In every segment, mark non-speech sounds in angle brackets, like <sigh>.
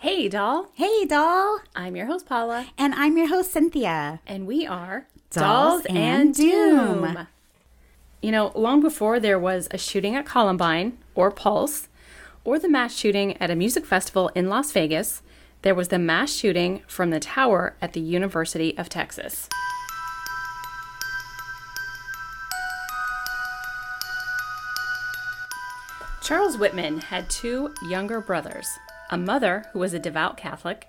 Hey, doll. Hey, doll. I'm your host, Paula. And I'm your host, Cynthia. And we are Dolls and Doom. You know, long before there was a shooting at Columbine or Pulse, or the mass shooting at a music festival in Las Vegas, there was the mass shooting from the tower at the University of Texas. Charles Whitman had two younger brothers a mother who was a devout Catholic,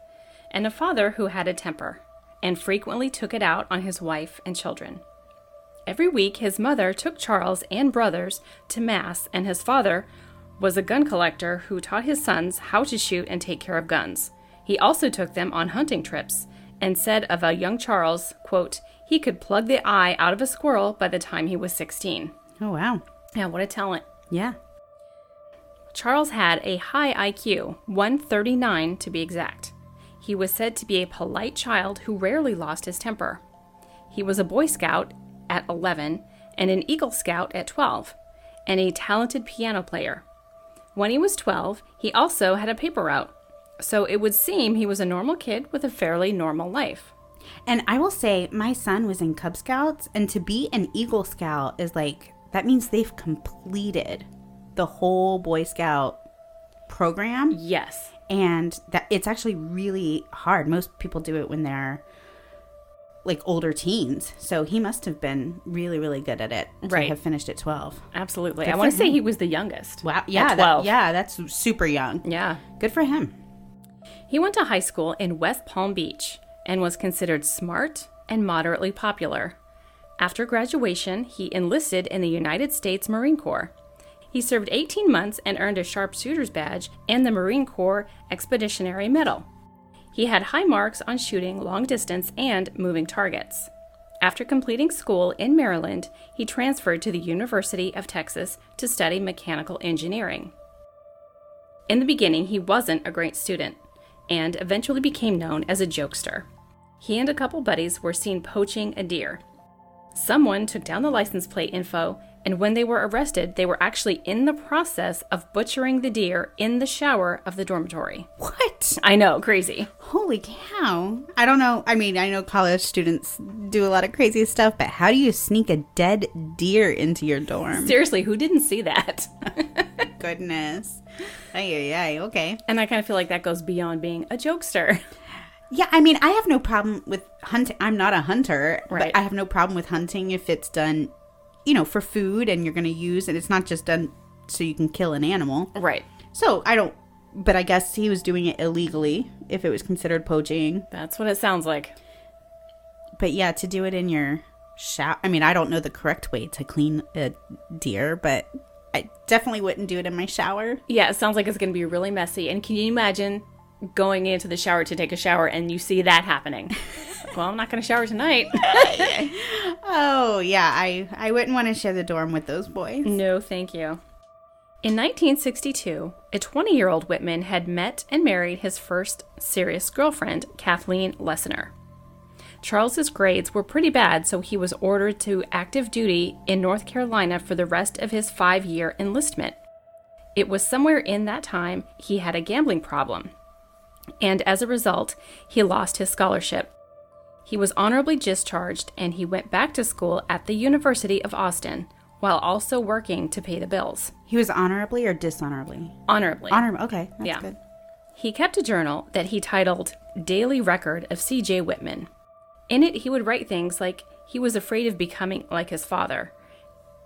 and a father who had a temper and frequently took it out on his wife and children. Every week, his mother took Charles and brothers to Mass, and his father was a gun collector who taught his sons how to shoot and take care of guns. He also took them on hunting trips and said of a young Charles, quote, he could plug the eye out of a squirrel by the time he was 16. Oh, wow. Yeah, what a talent. Yeah. Charles had a high IQ, 139 to be exact. He was said to be a polite child who rarely lost his temper. He was a Boy Scout at 11 and an Eagle Scout at 12, and a talented piano player. When he was 12, he also had a paper route, so it would seem he was a normal kid with a fairly normal life. And I will say, my son was in Cub Scouts, and to be an Eagle Scout is like, that means they've completed the whole Boy Scout program. Yes. And that it's actually really hard. Most people do it when they're like older teens. So he must have been really, really good at it. To Right. have finished at 12. Absolutely. Good I want to say he was the youngest. Wow. Yeah. that- 12. yeah. That's super young. Yeah. Good for him. He went to high school in West Palm Beach and was considered smart and moderately popular. After graduation, he enlisted in the United States Marine Corps. He served 18 months and earned a sharpshooter's badge and the Marine Corps Expeditionary Medal. He had high marks on shooting long distance and moving targets. After completing school in Maryland, he transferred to the University of Texas to study mechanical engineering. In the beginning, he wasn't a great student and eventually became known as a jokester. He and a couple buddies were seen poaching a deer. Someone took down the license plate info, and when they were arrested, they were actually in the process of butchering the deer in the shower of the dormitory. What? I know, crazy. Holy cow. I don't know. I mean, I know college students do a lot of crazy stuff, but how do you sneak a dead deer into your dorm? Seriously, who didn't see that? <laughs> Goodness. Ay, ay, ay. Okay. and I kind of feel like that goes beyond being a jokester. <laughs> Yeah, I mean, I have no problem with hunting. I'm not a hunter, Right. but I have no problem with hunting if it's done, you know, for food and you're going to use and It's not just done so you can kill an animal. right. So I don't, but I guess he was doing it illegally if it was considered poaching. That's what it sounds like. But yeah, to do it in your shower. I mean, I don't know the correct way to clean a deer, but I definitely wouldn't do it in my shower. Yeah, it sounds like it's going to be really messy. And can you imagine going into the shower to take a shower and you see that happening? <laughs> well, I'm not going to shower tonight. <laughs> Oh yeah, I I wouldn't want to share the dorm with those boys. no, thank you. In 1962, a 20 year old Whitman had met and married his first serious girlfriend, Kathleen Leissner. Charles's grades were pretty bad, so he was ordered to active duty in North Carolina for the rest of his five year enlistment. It was somewhere in that time he had a gambling problem, and as a result, he lost his scholarship. He was honorably discharged and he went back to school at the University of Austin while also working to pay the bills. He was honorably or dishonorably? Honorably. Honorable. Okay, that's Yeah. good. He kept a journal that he titled Daily Record of C.J. Whitman. In it, he would write things like he was afraid of becoming like his father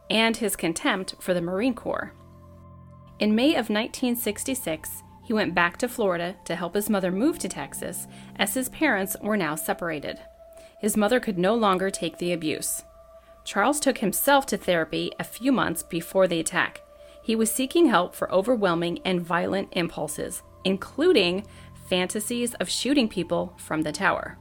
and his contempt for the Marine Corps. In May of 1966, he went back to Florida to help his mother move to Texas as his parents were now separated. His mother could no longer take the abuse. Charles took himself to therapy a few months before the attack. He was seeking help for overwhelming and violent impulses, including fantasies of shooting people from the tower.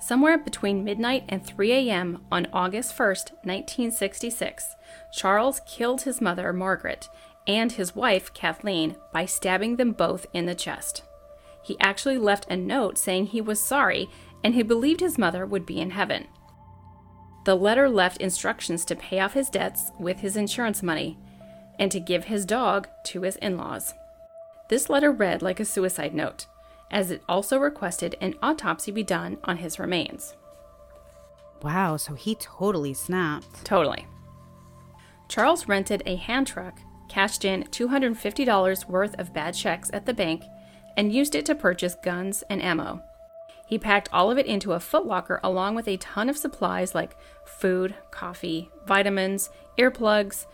Somewhere between midnight and 3 a.m. on August 1st, 1966, Charles killed his mother, Margaret, and his wife, Kathleen, by stabbing them both in the chest. He actually left a note saying he was sorry and he believed his mother would be in heaven. The letter left instructions to pay off his debts with his insurance money and to give his dog to his in laws. This letter read like a suicide note, as it also requested an autopsy be done on his remains. Wow, so he totally snapped. Totally. Charles rented a hand truck, cashed in $250 worth of bad checks at the bank, and used it to purchase guns and ammo. He packed all of it into a footlocker along with a ton of supplies like food, coffee, vitamins, earplugs,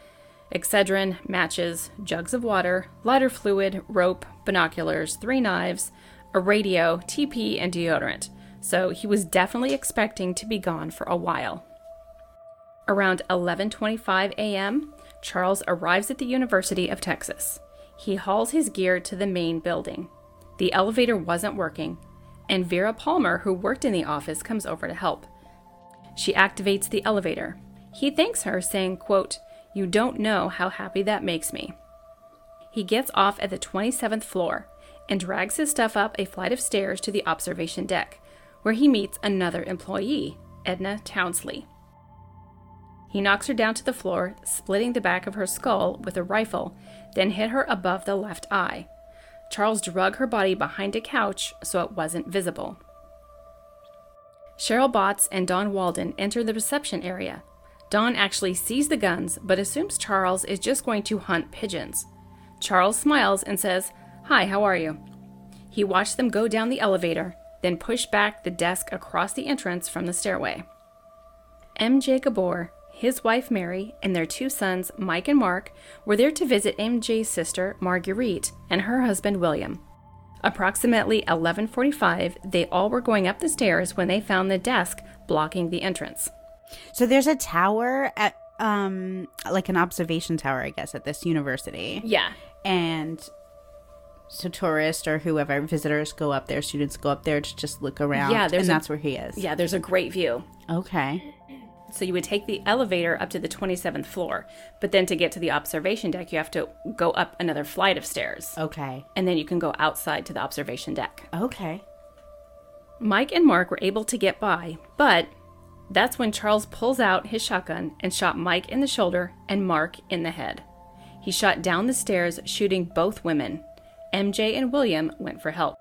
Excedrin, matches, jugs of water, lighter fluid, rope, binoculars, three knives, a radio, TP, and deodorant. So he was definitely expecting to be gone for a while. Around 11:25 a.m., Charles arrives at the University of Texas. He hauls his gear to the main building. The elevator wasn't working, and Vera Palmer, who worked in the office, comes over to help. She activates the elevator. He thanks her, saying, quote, You don't know how happy that makes me. He gets off at the 27th floor and drags his stuff up a flight of stairs to the observation deck, where he meets another employee, Edna Townsley. He knocks her down to the floor, splitting the back of her skull with a rifle, then hit her above the left eye. Charles drug her body behind a couch so it wasn't visible. Cheryl Botts and Don Walden enter the reception area. Don actually sees the guns but assumes Charles is just going to hunt pigeons. Charles smiles and says, Hi, how are you? He watched them go down the elevator, then push back the desk across the entrance from the stairway. M.J. Gabour, his wife Mary, and their two sons, Mike and Mark, were there to visit M.J.'s sister, Marguerite, and her husband, William. Approximately 11:45, they all were going up the stairs when they found the desk blocking the entrance. So there's a tower at um like an observation tower, I guess, at this university. Yeah. And so tourists or whoever visitors go up there, students go up there to just look around. Yeah, there's and a- that's where he is. Yeah, there's a great view. Okay. So you would take the elevator up to the 27th floor, but then to get to the observation deck, you have to go up another flight of stairs. Okay. And then you can go outside to the observation deck. Okay. Mike and Mark were able to get by, but that's when Charles pulls out his shotgun and shot Mike in the shoulder and Mark in the head. He shot down the stairs, shooting both women. MJ and William went for help.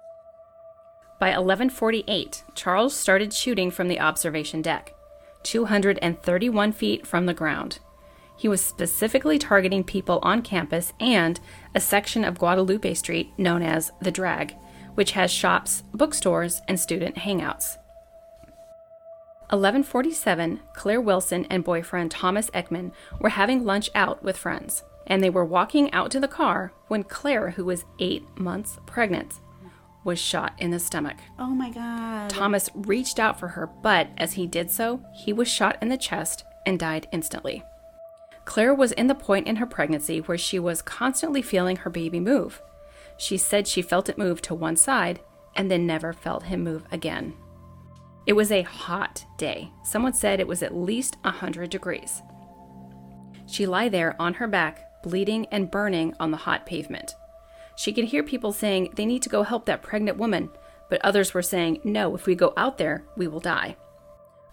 By 1148, Charles started shooting from the observation deck, 231 feet from the ground. He was specifically targeting people on campus and a section of Guadalupe Street known as the Drag, which has shops, bookstores, and student hangouts. 1147, Claire Wilson and boyfriend Thomas Eckman were having lunch out with friends, and they were walking out to the car when Claire, who was eight months pregnant, was shot in the stomach. Oh my god. Thomas reached out for her, but as he did so, he was shot in the chest and died instantly. Claire was in the point in her pregnancy where she was constantly feeling her baby move. She said she felt it move to one side and then never felt him move again. It was a hot day. Someone said it was at least 100 degrees. She lay there on her back, bleeding and burning on the hot pavement. She could hear people saying they need to go help that pregnant woman, but others were saying, no, if we go out there, we will die.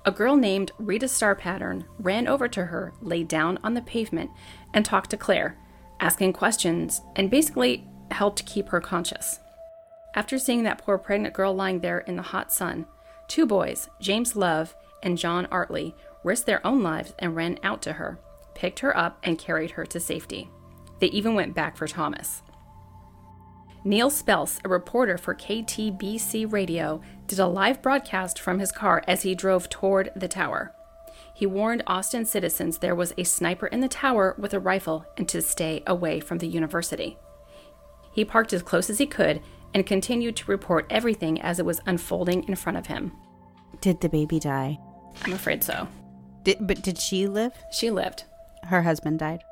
A girl named Rita Starpattern ran over to her, laid down on the pavement, and talked to Claire, asking questions, and basically helped keep her conscious. After seeing that poor pregnant girl lying there in the hot sun, two boys, James Love and John Artley, risked their own lives and ran out to her, picked her up, and carried her to safety. They even went back for Thomas. Neal Spelce, a reporter for KTBC Radio, did a live broadcast from his car as he drove toward the tower. He warned Austin citizens there was a sniper in the tower with a rifle and to stay away from the university. He parked as close as he could and continued to report everything as it was unfolding in front of him. Did the baby die? I'm afraid so. Did, but did she live? She lived. Her husband died.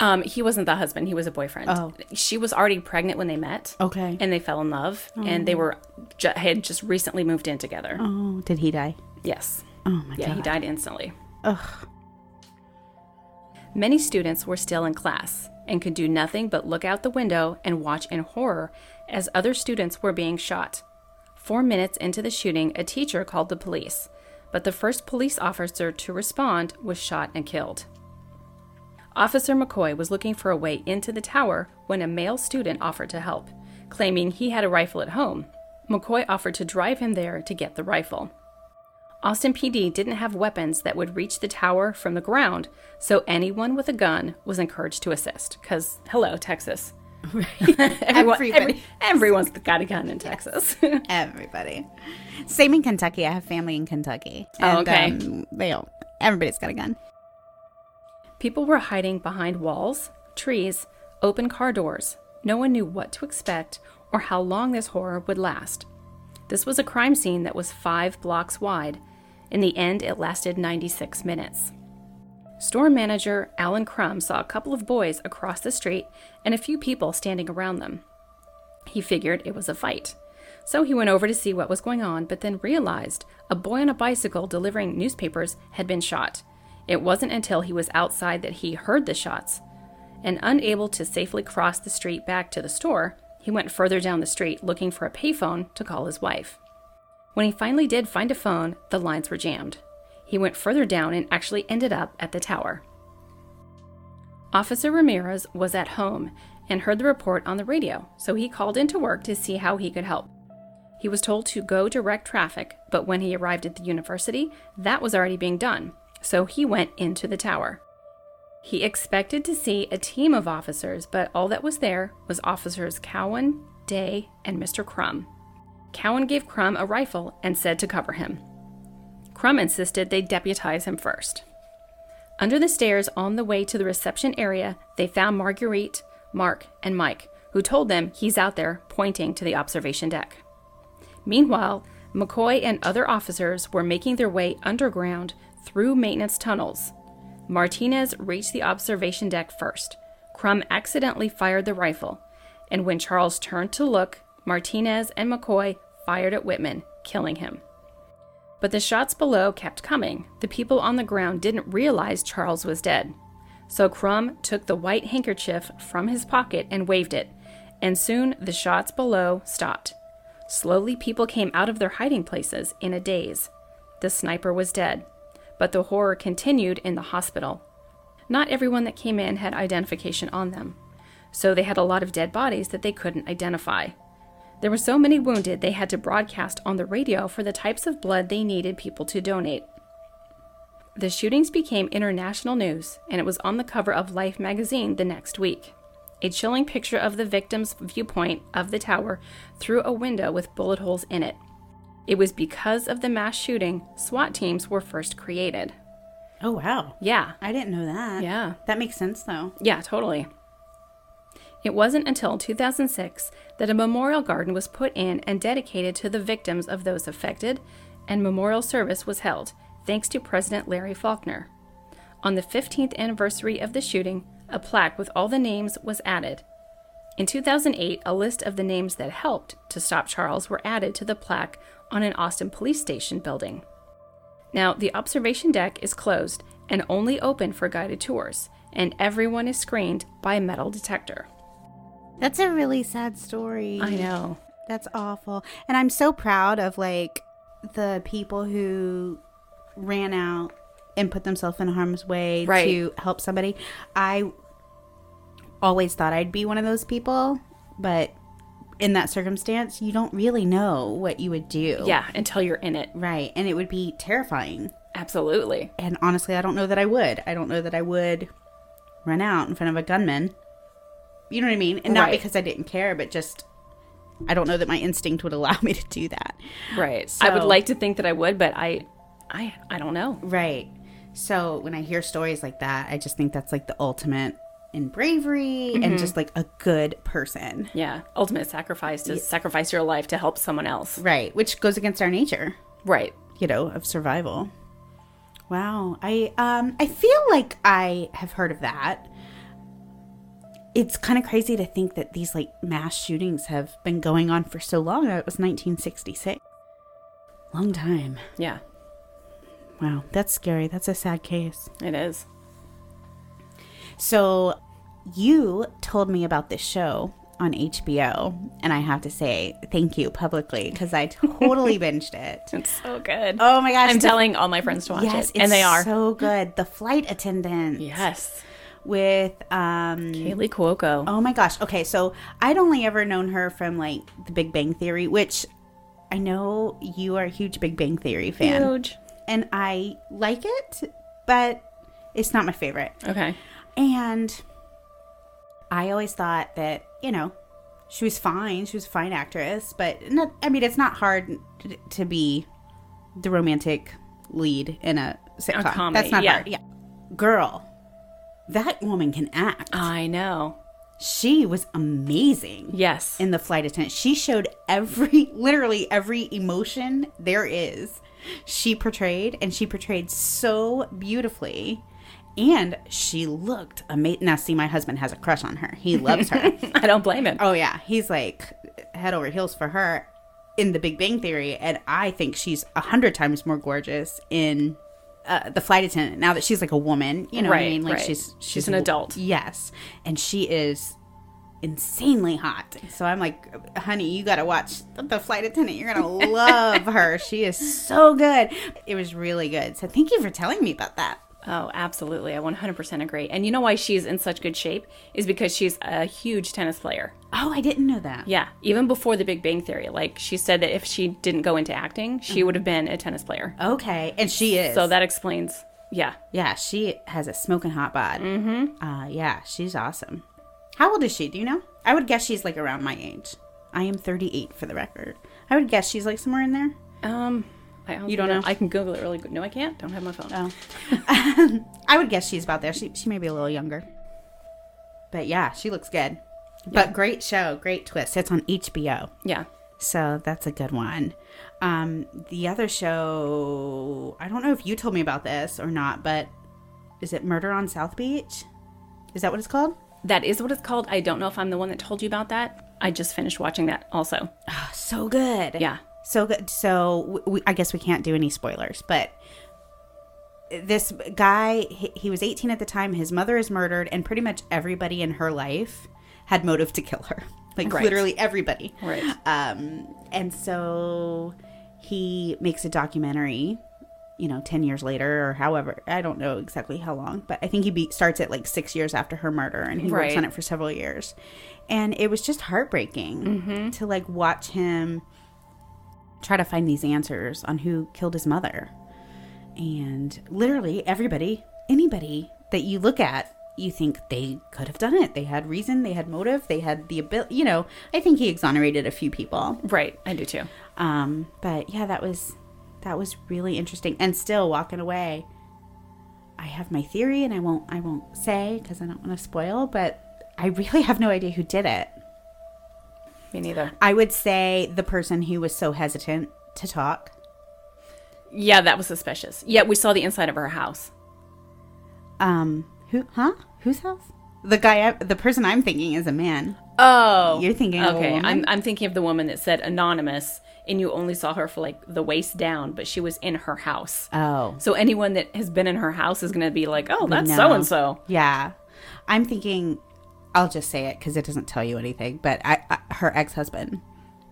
Um, he wasn't the husband, he was a boyfriend. Oh. She was already pregnant when they met. Okay. And they fell in love, and they were ju- had just recently moved in together. oh, did he die? Yes. Oh my Yeah, god. he died instantly. Ugh. Many students were still in class and could do nothing but look out the window and watch in horror as other students were being shot. Four minutes into the shooting, a teacher called the police, but the first police officer to respond was shot and killed. Officer McCoy was looking for a way into the tower when a male student offered to help. claiming he had a rifle at home. McCoy offered to drive him there to get the rifle. Austin PD didn't have weapons that would reach the tower from the ground, so anyone with a gun was encouraged to assist. Because, hello, Texas. <laughs> Everyone, Everybody. every, everyone's got a gun in Texas. Everybody. Same in Kentucky. I have family in Kentucky. Oh, okay. Um, they all, everybody's got a gun. People were hiding behind walls, trees, open car doors. No one knew what to expect or how long this horror would last. This was a crime scene that was five blocks wide. In the end, it lasted 96 minutes. Store manager Allen Crum saw a couple of boys across the street and a few people standing around them. He figured it was a fight. So he went over to see what was going on, but then realized a boy on a bicycle delivering newspapers had been shot. It wasn't until he was outside that he heard the shots. And unable to safely cross the street back to the store, he went further down the street looking for a payphone to call his wife. When he finally did find a phone, the lines were jammed. He went further down and actually ended up at the tower. Officer Ramirez was at home and heard the report on the radio, so he called into work to see how he could help. He was told to go direct traffic, but when he arrived at the university, that was already being done, so he went into the tower. He expected to see a team of officers, but all that was there was officers Cowan, Day, and Mr. Crum. Cowan gave Crum a rifle and said to cover him. Crum insisted they deputize him first. Under the stairs on the way to the reception area, they found Marguerite, Mark, and Mike, who told them he's out there pointing to the observation deck. Meanwhile, McCoy and other officers were making their way underground through maintenance tunnels. Martinez reached the observation deck first. Crum accidentally fired the rifle, and when Charles turned to look, Martinez and McCoy fired at Whitman, killing him. But the shots below kept coming. The people on the ground didn't realize Charles was dead. So Crum took the white handkerchief from his pocket and waved it, and soon the shots below stopped. Slowly, people came out of their hiding places in a daze. The sniper was dead, but the horror continued in the hospital. Not everyone that came in had identification on them, so they had a lot of dead bodies that they couldn't identify. There were so many wounded, they had to broadcast on the radio for the types of blood they needed people to donate. The shootings became international news, and it was on the cover of Life magazine the next week. A chilling picture of the victim's viewpoint of the tower through a window with bullet holes in it. It was because of the mass shooting SWAT teams were first created. Oh, wow. Yeah. I didn't know that. Yeah. That makes sense, though. Yeah, totally. It wasn't until 2006 that a memorial garden was put in and dedicated to the victims of those affected, and memorial service was held, thanks to President Larry Faulkner. On the 15th anniversary of the shooting, a plaque with all the names was added. In 2008, a list of the names that helped to stop Charles were added to the plaque on an Austin police station building. Now, the observation deck is closed and only open for guided tours, and everyone is screened by a metal detector. That's a really sad story. I know. That's awful. And I'm so proud of like the people who ran out and put themselves in harm's way Right. to help somebody. I always thought I'd be one of those people, but in that circumstance, you don't really know what you would do. Yeah, until you're in it. Right. And it would be terrifying. Absolutely. And honestly, I don't know that I would. I don't know that I would run out in front of a gunman. You know what I mean? And not Right. because I didn't care, but just I don't know that my instinct would <laughs> allow me to do that. Right. I would like to think that I would, but I I I don't know. Right. So when I hear stories like that, I just think that's like the ultimate in bravery and just like a good person. Yeah. Ultimate sacrifice to sacrifice your life to help someone else. Right. Which goes against our nature, Right. you know, of survival. Wow. I um I feel like I have heard of that. It's kind of crazy to think that these like mass shootings have been going on for so long. It was 1966. Long time. Yeah. Wow, that's scary. That's a sad case. It is. So, you told me about this show on HBO, and I have to say thank you publicly because I totally <laughs> binged it. It's so good. Oh my gosh! I'm the- telling all my friends to watch yes, it. And they are. so good. The flight attendant. yes. with um Kaley Cuoco. Oh my gosh. Okay, so I'd only ever known her from like The Big Bang Theory, which I know you are a huge Big Bang Theory fan. Huge. And I like it, but it's not my favorite. Okay. And I always thought that, you know, she was fine. She was a fine actress, but not, I mean, it's not hard to, to be the romantic lead in a sitcom. comedy, That's not yeah. hard. Yeah. Girl, that woman can act. I know. she was amazing Yes. in the flight attendant. She showed every, <laughs> literally every emotion there is. She portrayed, and she portrayed so beautifully. And she looked amazing. Now, see, my husband has a crush on her. He loves her. <laughs> I don't blame him. oh, yeah. He's like head over heels for her in The Big Bang Theory. And I think she's a hundred times more gorgeous in uh, The Flight Attendant now that she's like a woman. You know what I mean? Like right. she's, She's an adult. Yes. And she is insanely hot. So I'm like, honey, you got to watch The Flight Attendant. You're going <laughs> to love her. She is so good. It was really good. So thank you for telling me about that. Oh, absolutely. I 100% agree. And you know why she's in such good shape? Is because she's a huge tennis player. Oh, I didn't know that. Yeah. Even before the Big Bang Theory. Like, she said that if she didn't go into acting, she would have been a tennis player. Okay. And she is. So that explains. Yeah. Yeah, she has a smoking hot bod. Mm-hmm. Uh, yeah, she's awesome. How old is she? Do you know? I would guess she's like around my age. I am 38 for the record. I would guess she's like somewhere in there. Um, I You don't know? I can Google it really good. No, I can't. Don't have my phone. Oh. <laughs> <laughs> I would guess she's about there. She, she may be a little younger. But yeah, she looks good. But great show, great twist. It's on HBO. Yeah. So that's a good one. Um, the other show, I don't know if you told me about this or not, but is it Murder on South Beach? Is that what it's called? That is what it's called. I don't know if I'm the one that told you about that. I just finished watching that also. Oh, so good. Yeah. So good. So we, I guess we can't do any spoilers, but this guy, he, he was 18 at the time. His mother is murdered, and pretty much everybody in her life had motive to kill her. <laughs> Like Right. literally everybody. Right. Um, and so he makes a documentary, you know, 10 years later or however. I don't know exactly how long, but I think he be, starts at like six years after her murder and he works on it for several years. And it was just heartbreaking to like watch him try to find these answers on who killed his mother. And literally everybody, anybody that you look at, you think they could have done it. They had reason, they had motive, they had the ability, you know, I think he exonerated a few people. Right. I do too. Um, but yeah, that was that was really interesting. And still walking away, I have my theory, and I won't I won't say because I don't want to spoil. But I really <laughs> have no idea who did it. Me neither. I would say the person who was so hesitant to talk. Yeah, that was suspicious. Yeah, we saw the inside of her house. Um, who? Huh? Whose house? The guy. I, the person I'm thinking is a man. Oh, You're thinking of a okay. I'm I'm thinking of the woman that said anonymous, and you only saw her for like the waist down, but she was in her house. Oh, So anyone that has been in her house is going to be like, oh, that's so and so. Yeah, I'm thinking. I'll just say it because it doesn't tell you anything. But I, I her ex husband,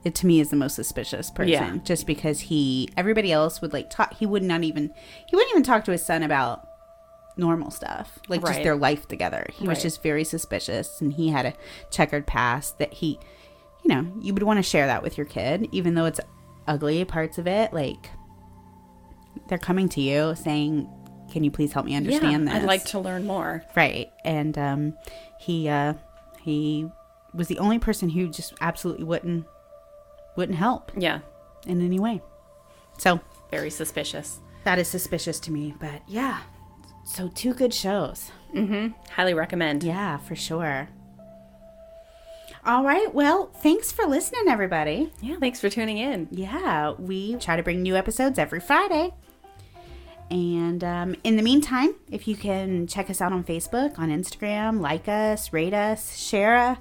it to me is the most suspicious person. Yeah. Just because he, everybody else would like talk. He would not even. He wouldn't even talk to his son about normal stuff, like just their life together. He was just very suspicious, and he had a checkered past that he, you know, you would want to share that with your kid, even though it's ugly parts of it. Like they're coming to you saying, "Can you please help me understand yeah, this?" I'd like to learn more. right and um he uh he was the only person who just absolutely wouldn't wouldn't help Yeah, in any way so very suspicious. that is suspicious to me but yeah so two good shows Mm-hmm. Highly recommend. yeah for sure all right well thanks for listening everybody Yeah, thanks for tuning in. yeah we try to bring new episodes every friday and um, in the meantime, if you can check us out on Facebook, on Instagram, like us, rate us, share us,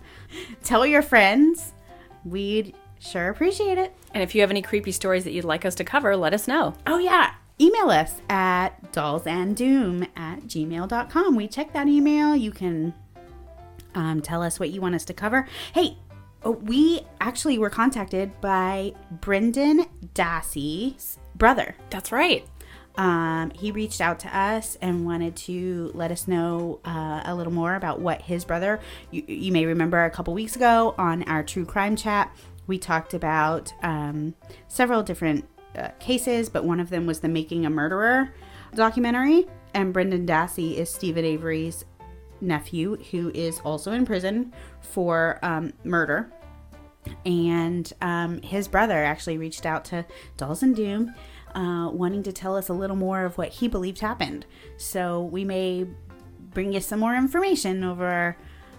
tell your friends, we'd sure appreciate it. And if you have any creepy stories that you'd like us to cover, let us know. Oh, yeah. Email us at dollsanddoom at gmail.com. We check that email. You can um, tell us what you want us to cover. Hey, oh, we actually were contacted by Brendan Dassey's brother. That's right. Um, he reached out to us and wanted to let us know uh, a little more about what his brother. You, you may remember a couple weeks ago on our true crime chat, we talked about um, several different uh, cases, but one of them was the Making a Murderer documentary. And Brendan Dassey is Steven Avery's nephew, who is also in prison for um, murder. And um, his brother actually reached out to Dolls and Doom, uh, wanting to tell us a little more of what he believed happened. So we may bring you some more information over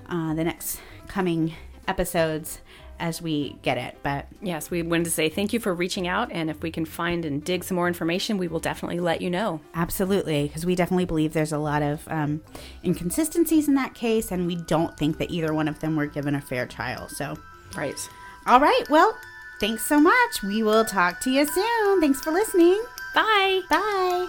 uh, the next coming episodes as we get it. But Yes, we wanted to say thank you for reaching out. And if we can find and dig some more information, we will definitely let you know. absolutely, because we definitely believe there's a lot of um, inconsistencies in that case, and we don't think that either one of them were given a fair trial. So, Right. all right, well, thanks so much. We will talk to you soon. Thanks for listening. Bye. Bye.